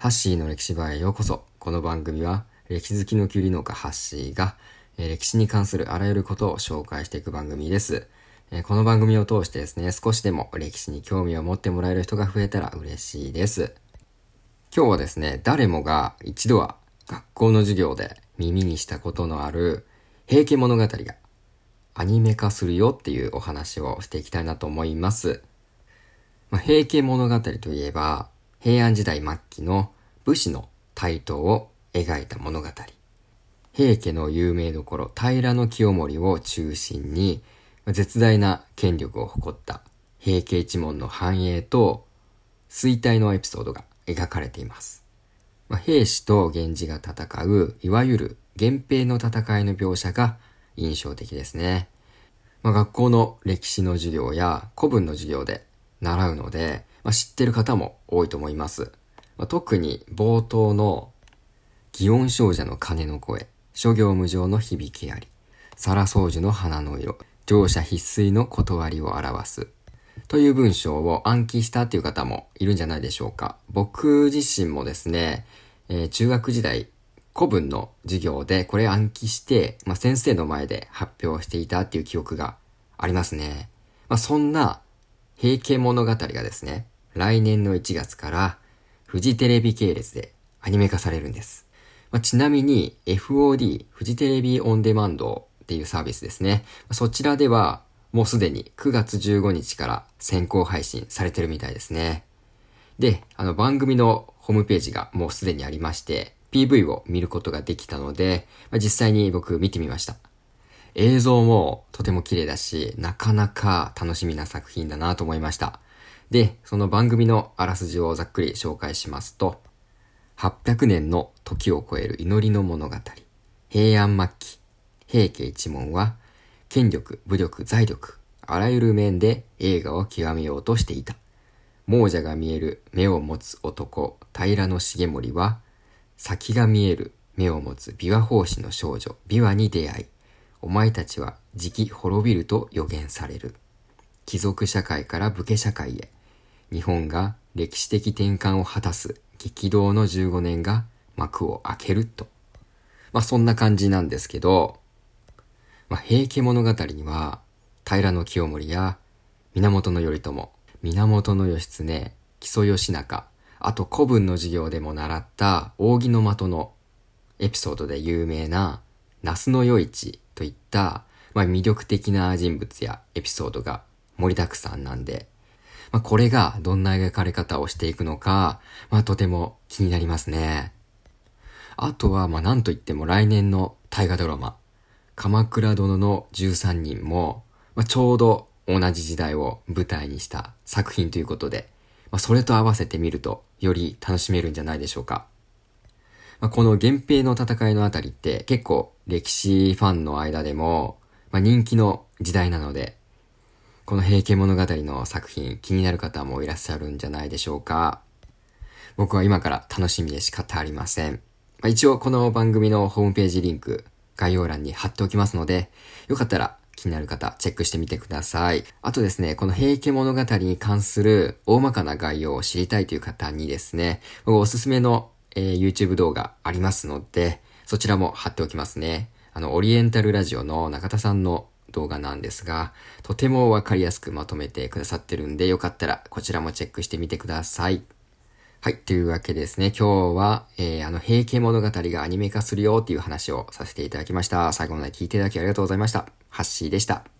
ハッシーの歴史場へようこそ。この番組は、歴史好きのキュウリ農家ハッシーが、えー歴史に関するあらゆることを紹介していく番組です。えーこの番組を通してですね、少しでも歴史に興味を持ってもらえる人が増えたら嬉しいです。今日はですね、誰もが一度は学校の授業で耳にしたことのある平家物語がアニメ化するよっていうお話をしていきたいなと思います。まあ、平家物語といえば、平安時代末期の武士の台頭を描いた物語。平家の有名どころ平清盛を中心に、絶大な権力を誇った平家一門の繁栄と衰退のエピソードが描かれています。まあ、兵士と源氏が戦う、いわゆる源平の戦いの描写が印象的ですね。まあ、学校の歴史の授業や古文の授業で習うので、まあ、知ってる方も多いと思います。まあ、特に冒頭の祇園少女の鐘の声、諸行無常の響きあり、皿掃除の花の色、乗車必須の断りを表す。という文章を暗記したっていう方もいるんじゃないでしょうか。僕自身もですね、えー中学時代、古文の授業でこれ暗記して、まあ、先生の前で発表していたっていう記憶がありますね。まあ、そんな平家物語がですね、来年の1月からフジテレビ系列でアニメ化されるんです。まあ、ちなみに FOD、フジテレビオンデマンドっていうサービスですね。そちらではもうすでに9月15日から先行配信されてるみたいですね。で、あの番組のホームページがもうすでにありまして、PV を見ることができたので、まあ実際に僕見てみました。映像もとても綺麗だし、なかなか楽しみな作品だなと思いました。で、その番組のあらすじをざっくり紹介しますと、800年の時を超える祈りの物語。平安末期、平家一門は、権力、武力、財力、あらゆる面で映画を極めようとしていた。亡者が見える目を持つ男、平重盛は、先が見える目を持つ琵琶法師の少女、琵琶に出会い、お前たちはじき滅びると予言される。貴族社会から武家社会へ、日本が歴史的転換を果たす激動の15年が幕を開けると。まあそんな感じなんですけど、まあ、平家物語には、平清盛や源頼朝、源義経、木曽義仲、あと古文の授業でも習った扇の的のエピソードで有名な那須の与一といった、まあ、魅力的な人物やエピソードが盛りだくさんなんで、まあ、これがどんな描かれ方をしていくのか、まあ、とても気になりますね。あとは、ま、なんといっても来年の大河ドラマ、鎌倉殿の13人も、まあ、ちょうど同じ時代を舞台にした作品ということで、まあ、それと合わせて見るとより楽しめるんじゃないでしょうか。まあ、この源平の戦いのあたりって結構歴史ファンの間でも、まあ、人気の時代なので、この平家物語の作品気になる方もいらっしゃるんじゃないでしょうか。僕は今から楽しみで仕方ありません。まあ、一応この番組のホームページリンク概要欄に貼っておきますので、よかったら気になる方チェックしてみてください。あとですね、この平家物語に関する大まかな概要を知りたいという方にですね、僕おすすめの、えー YouTube 動画ありますので、そちらも貼っておきますね。あの、オリエンタルラジオの中田さんの動画なんですが、とてもわかりやすくまとめてくださってるんで、よかったらこちらもチェックしてみてください。はい。というわけですね。今日は、えー、あの、平家物語がアニメ化するよっていう話をさせていただきました。最後まで聞いていただきありがとうございました。ハッシーでした。